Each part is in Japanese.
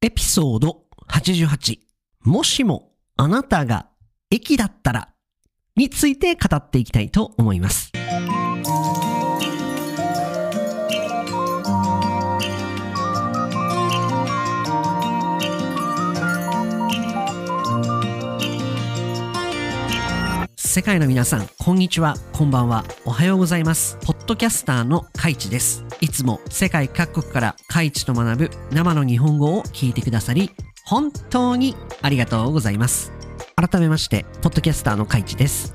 エピソード88もしもあなたが駅だったらについて語っていきたいと思います。世界の皆さん、こんにちは、こんばんは、おはようございます。ポッドキャスターのカイチです。いつも世界各国からカイチと学ぶ生の日本語を聞いてくださり、本当にありがとうございます。改めまして、ポッドキャスターのカイチです。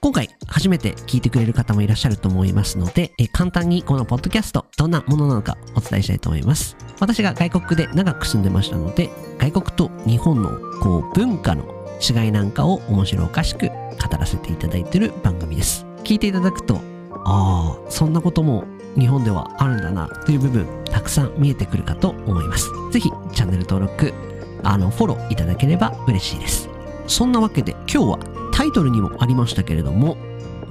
今回初めて聞いてくれる方もいらっしゃると思いますので、え簡単にこのポッドキャストどんなものなのかお伝えしたいと思います。私が外国で長く住んでましたので、外国と日本のこう文化の違いなんかを面白おかしく語らせていただいている番組です。聞いていただくと、ああ、そんなことも日本ではあるんだなという部分たくさん見えてくるかと思います。ぜひチャンネル登録、あのフォローいただければ嬉しいです。そんなわけで今日はタイトルにもありましたけれども、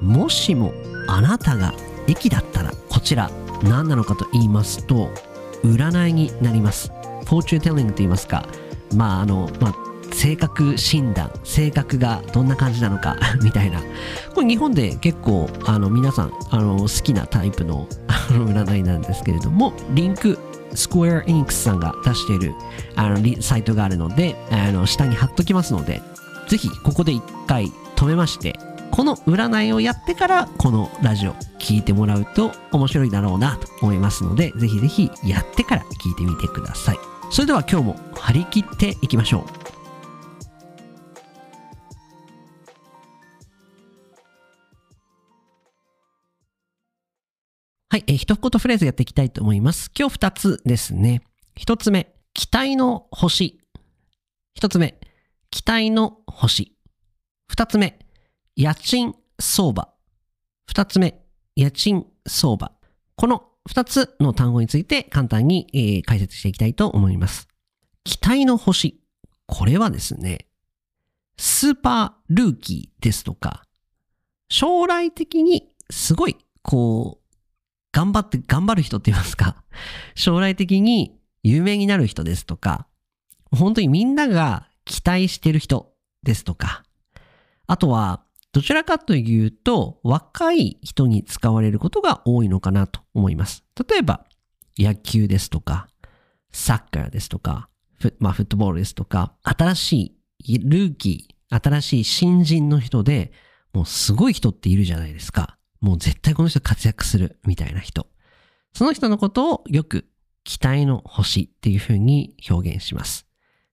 もしもあなたが駅だったらこちら何なのかと言いますと、占いになります。フォーチューテリングと言いますか、まああの、まあ性格診断、性格がどんな感じなのか みたいな。これ日本で結構あの皆さんあの好きなタイプの あの占いなんですけれども、リンクスクエア・エニックスさんが出しているあのサイトがあるので、あの下に貼っときますので、ぜひここで一回止めまして、この占いをやってからこのラジオ聞いてもらうと面白いだろうなと思いますので、ぜひぜひやってから聞いてみてください。それでは今日も張り切っていきましょう。はい、えー一言フレーズやっていきたいと思います。今日二つですね。一つ目、期待の星。一つ目、期待の星。二つ目、家賃相場。二つ目、家賃相場。この二つの単語について簡単に、えー解説していきたいと思います。期待の星。これはですね、スーパールーキーですとか、将来的にすごい、こう、頑張って、頑張る人って言いますか、将来的に有名になる人ですとか、本当にみんなが期待してる人ですとか、あとは、どちらかというと、若い人に使われることが多いのかなと思います。例えば、野球ですとか、サッカーですとか、まあ、フットボールですとか、新しいルーキー、新しい新人の人で、もうすごい人っているじゃないですか。もう絶対この人活躍するみたいな人。その人のことをよく期待の星っていう風に表現します。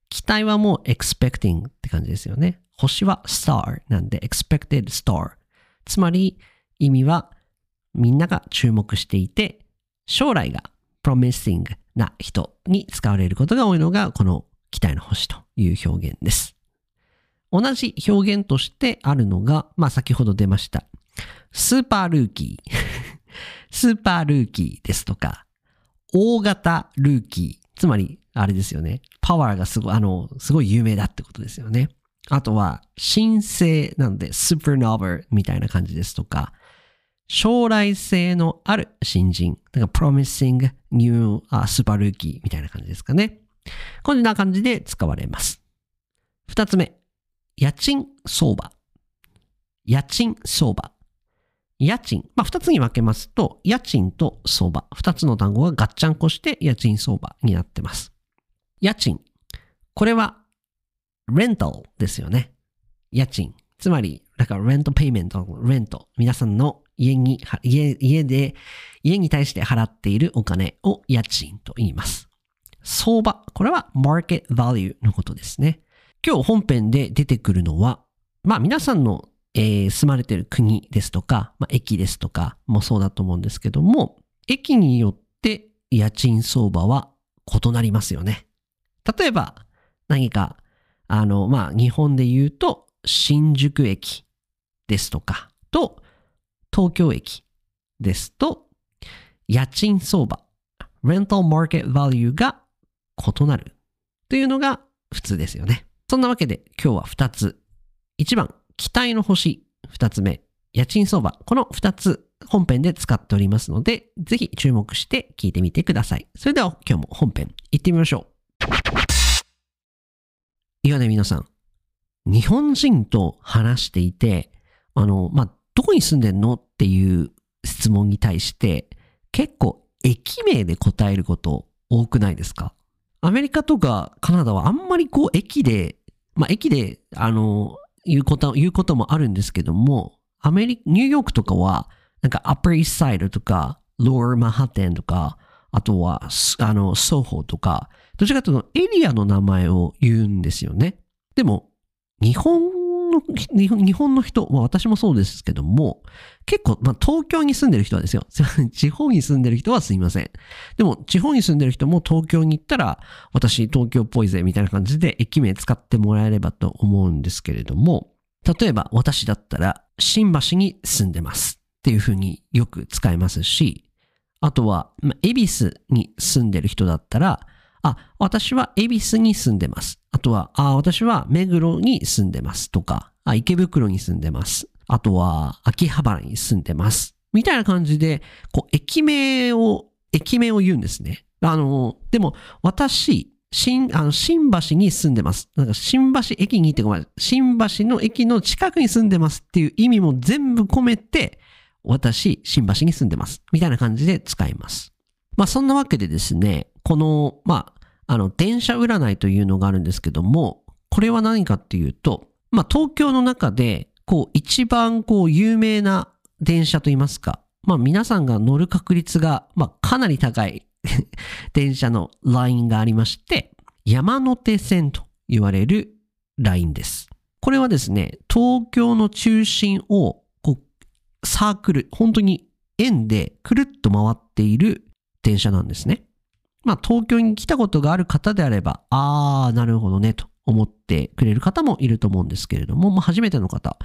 期待はもう expecting って感じですよね。星は star なんで expected star。つまり意味はみんなが注目していて将来が promising な人に使われることが多いのがこの期待の星という表現です。同じ表現としてあるのが、まあ先ほど出ました。スーパールーキー。スーパールーキーですとか、大型ルーキー。つまり、あれですよね。パワーがすごい、あの、すごい有名だってことですよね。あとは、新星なんで、スーパーノーバみたいな感じですとか、将来性のある新人。だから、promising new あスーパールーキーみたいな感じですかね。こんな感じで使われます。二つ目、家賃相場。家賃相場。家賃。まあ、二つに分けますと、家賃と相場。二つの単語がガッチャンコして家賃相場になってます。家賃。これは、レンタルですよね。家賃。つまり、だから、レントペイメント、レント。皆さんの家に、家、家で、家に対して払っているお金を家賃と言います。相場。これは、マーケットバリューのことですね。今日本編で出てくるのは、まあ皆さんのえー住まれてる国ですとか、まあ、駅ですとかもそうだと思うんですけども、駅によって家賃相場は異なりますよね。例えば、何か、あの、まあ、日本で言うと、新宿駅ですとか、と、東京駅ですと、家賃相場、rental market value が異なるというのが普通ですよね。そんなわけで今日は2つ。1番、期待の星。2つ目、家賃相場。この2つ本編で使っておりますので、ぜひ注目して聞いてみてください。それでは今日も本編行ってみましょう。いやね、皆さん。日本人と話していて、あの、まあ、どこに住んでんのっていう質問に対して、結構駅名で答えること多くないですか？アメリカとかカナダはあんまりこう駅で、まあ、駅で、あの、言うこと、言うこともあるんですけども、アメリカ、ニューヨークとかは、なんか Upper East Side とか、ローマハテンとか、あとは、あの、ソホとか、どちらかというとエリアの名前を言うんですよね。でも、日本の、日本の人、まあ私もそうですけども、結構、まあ東京に住んでる人はですよ。すいません。地方に住んでる人はすいません。でも、地方に住んでる人も東京に行ったら、私東京っぽいぜ、みたいな感じで駅名使ってもらえればと思うんですけれども、例えば私だったら、新橋に住んでますっていうふうによく使えますし、あとは、まあ、恵比寿に住んでる人だったら、あ、私は恵比寿に住んでます。あとは、あ、私は目黒に住んでますとか、あ、池袋に住んでます。あとは、秋葉原に住んでます。みたいな感じで、こう、駅名を、駅名を言うんですね。あの、でも、私、新、あの、新橋に住んでます。なんか、新橋駅に行ってごめん。新橋の駅の近くに住んでますっていう意味も全部込めて、私、新橋に住んでます。みたいな感じで使います。まあそんなわけでですね、この、まあ、あの、電車占いというのがあるんですけども、これは何かっていうと、まあ東京の中で、こう一番こう有名な電車といいますか、まあ皆さんが乗る確率が、まあかなり高い 電車のラインがありまして、山手線と言われるラインです。これはですね、東京の中心をこうサークル、本当に円でくるっと回っている電車なんですね。まあ、東京に来たことがある方であれば、あー、なるほどね、と思ってくれる方もいると思うんですけれども、まあ、初めての方、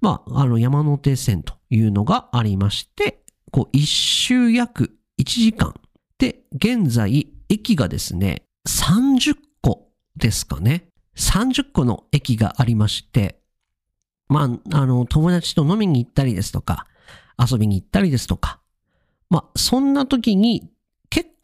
まあ、あの、山手線というのがありまして、こう、一周約1時間。で、現在、駅がですね、30個ですかね。30個の駅がありまして、まあ、あの、友達と飲みに行ったりですとか、遊びに行ったりですとか、まあ、そんな時に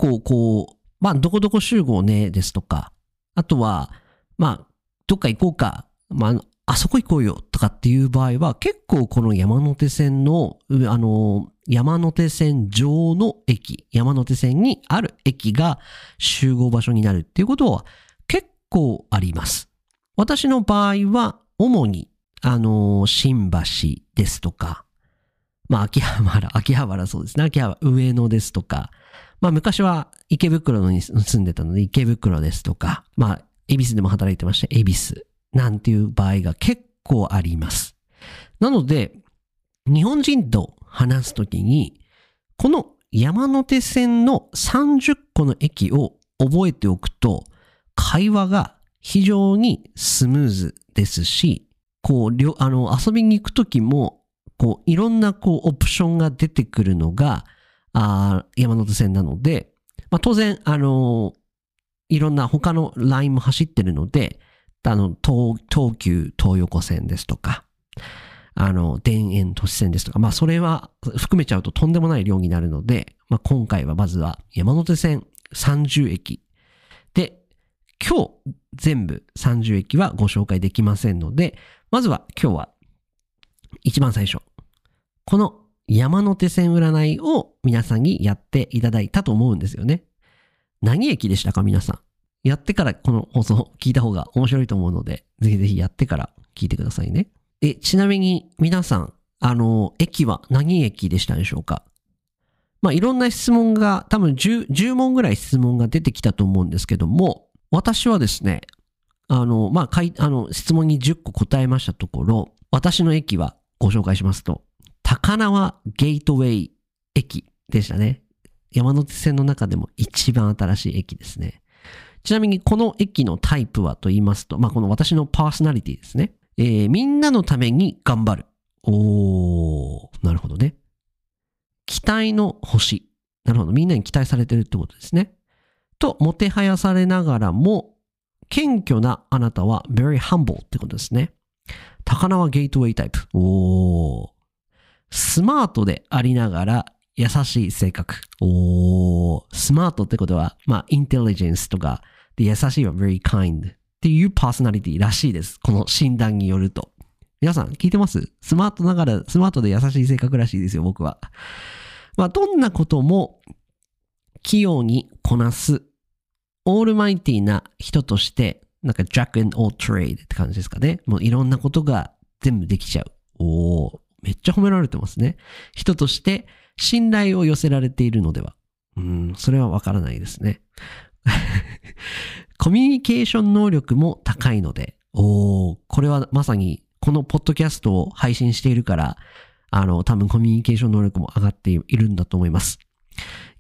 構こう、まあ、どこどこ集合ね、ですとか、あとは、まあ、どっか行こうか、まあ、あそこ行こうよとかっていう場合は、結構この山手線の、あの、山手線上の駅、山手線にある駅が集合場所になるっていうことは結構あります。私の場合は、主にあの、新橋ですとか、まあ、秋葉原、秋葉原そうですね。秋葉原、上野ですとか、まあ、昔は池袋に住んでたので、池袋ですとか、まあ、恵比寿でも働いてました、恵比寿なんていう場合が結構あります。なので、日本人と話すときに、この山手線の30個の駅を覚えておくと、会話が非常にスムーズですし、こう、あの、遊びに行くときも、こう、いろんな、こう、オプションが出てくるのが、あ山手線なので、まあ、当然、あの、いろんな他のラインも走ってるので、あの、東、東急東横線ですとか、あの、田園都市線ですとか、まあ、それは含めちゃうととんでもない量になるので、まあ、今回はまずは山手線30駅。で、今日全部30駅はご紹介できませんので、まずは今日は一番最初、この山手線占いを皆さんにやっていただいたと思うんですよね。何駅でしたか皆さん。やってからこの放送聞いた方が面白いと思うので、ぜひぜひやってから聞いてくださいね。え、ちなみに皆さん、あの、駅は何駅でしたでしょうか？まあ、いろんな質問が、多分 10, 10問ぐらい質問が出てきたと思うんですけども、私はですね、あの、まあ、かい、あの、質問に10個答えましたところ、私の駅はご紹介しますと、高輪ゲートウェイ駅でしたね。山手線の中でも一番新しい駅ですね。ちなみにこの駅のタイプはと言いますと、まあ、この私のパーソナリティですね。えー、みんなのために頑張る。おー、なるほどね。期待の星。なるほど。みんなに期待されてるってことですね。と、もてはやされながらも、謙虚なあなたは very humble ってことですね。高輪ゲートウェイタイプ。おー。スマートでありながら優しい性格。おー。スマートってことは、まあ、インテリジェンスとか、で優しいは very kind っていうパーソナリティらしいです。この診断によると。皆さん聞いてます？スマートながら、スマートで優しい性格らしいですよ、僕は。まあ、どんなことも器用にこなす、オールマイティな人として、なんかジャック and all trade って感じですかね。もういろんなことが全部できちゃう。おー、めっちゃ褒められてますね。人として信頼を寄せられているのでは。うん、それはわからないですね。コミュニケーション能力も高いので、おー、これはまさにこのポッドキャストを配信しているから、あの、多分コミュニケーション能力も上がっているんだと思います。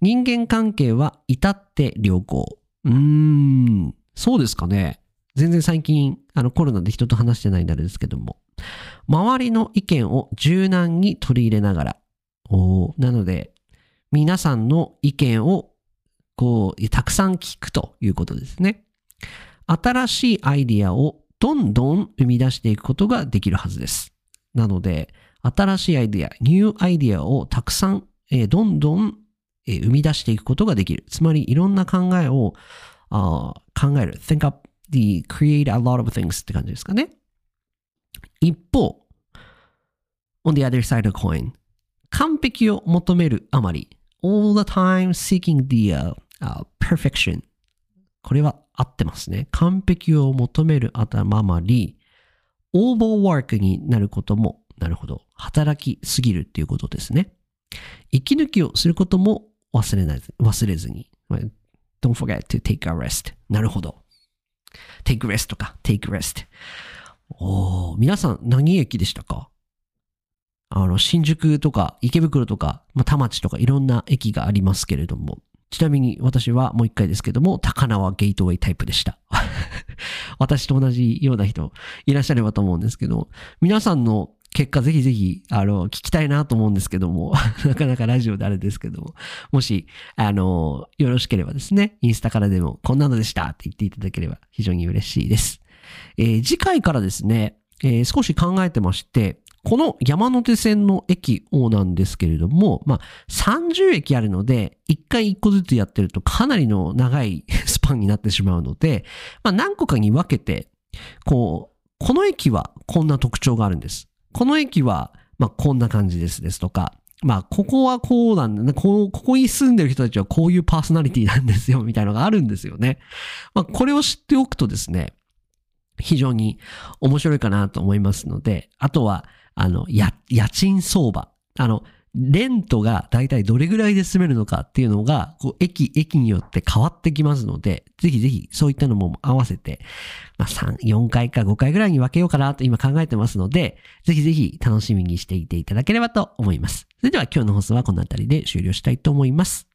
人間関係は至って良好。うーん、そうですかね。全然最近、あのコロナで人と話してないんであれですけども、周りの意見を柔軟に取り入れながら、おなので、皆さんの意見を、こう、たくさん聞くということですね。新しいアイディアをどんどん生み出していくことができるはずです。なので、新しいアイディア、ニューアイディアをたくさん、えー、どんどん、えー、生み出していくことができる。つまり、いろんな考えをあ考える。think up the create a lot of things って感じですかね。一方、on the other side of the coin 完璧を求めるあまり all the time seeking the、uh, uh, perfection これは合ってますね。完璧を求めるあまり overwork になることもなるほど。働きすぎるっていうことですね。息抜きをすることも忘れない、忘れずに。Don't forget to take a rest. なるほど。take rest とか take rest。お皆さん何駅でしたか？あの、新宿とか池袋とか、まあ、田町とかいろんな駅がありますけれども、ちなみに私はもう一回ですけども、高輪ゲートウェイタイプでした。私と同じような人いらっしゃればと思うんですけど、皆さんの結果ぜひぜひ、あの、聞きたいなと思うんですけども、なかなかラジオであれですけども、もし、あの、よろしければですね、インスタからでもこんなのでしたって言っていただければ非常に嬉しいです。えー、次回からですね、えー、少し考えてまして、この山手線の駅をなんですけれども、まあ、30駅あるので、1回1個ずつやってるとかなりの長い スパンになってしまうので、まあ、何個かに分けて、こう、この駅はこんな特徴があるんです。この駅は、まあ、こんな感じですですとか、まあ、ここはこうなんだね。こここに住んでる人たちはこういうパーソナリティなんですよ、みたいなのがあるんですよね。まあ、これを知っておくとですね、非常に面白いかなと思いますので、あとは、あの、や、家賃相場。あの、レントが大体どれぐらいで住めるのかっていうのが、こう、駅、駅によって変わってきますので、ぜひぜひそういったのも合わせて、まあ、3、4回か5回ぐらいに分けようかなと今考えてますので、ぜひぜひ楽しみにしていていただければと思います。それでは今日の放送はこの辺りで終了したいと思います。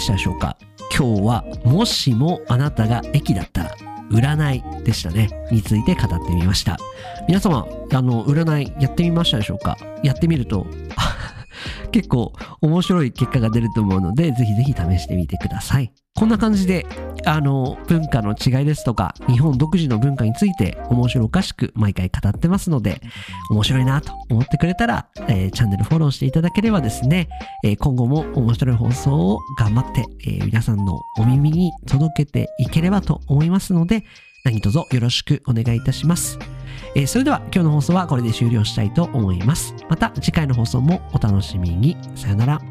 でしたでしょうか？今日はもしもあなたが駅だったら占いでしたね。について語ってみました。皆様あの占いやってみましたでしょうか？やってみると結構面白い結果が出ると思うのでぜひぜひ試してみてくださいこんな感じであの、文化の違いですとか、日本独自の文化について面白おかしく毎回語ってますので、面白いなと思ってくれたら、えー、チャンネルフォローしていただければですね、えー、今後も面白い放送を頑張って、えー、皆さんのお耳に届けていければと思いますので、何卒よろしくお願いいたします。えー、それでは今日の放送はこれで終了したいと思います。また次回の放送もお楽しみに。さよなら。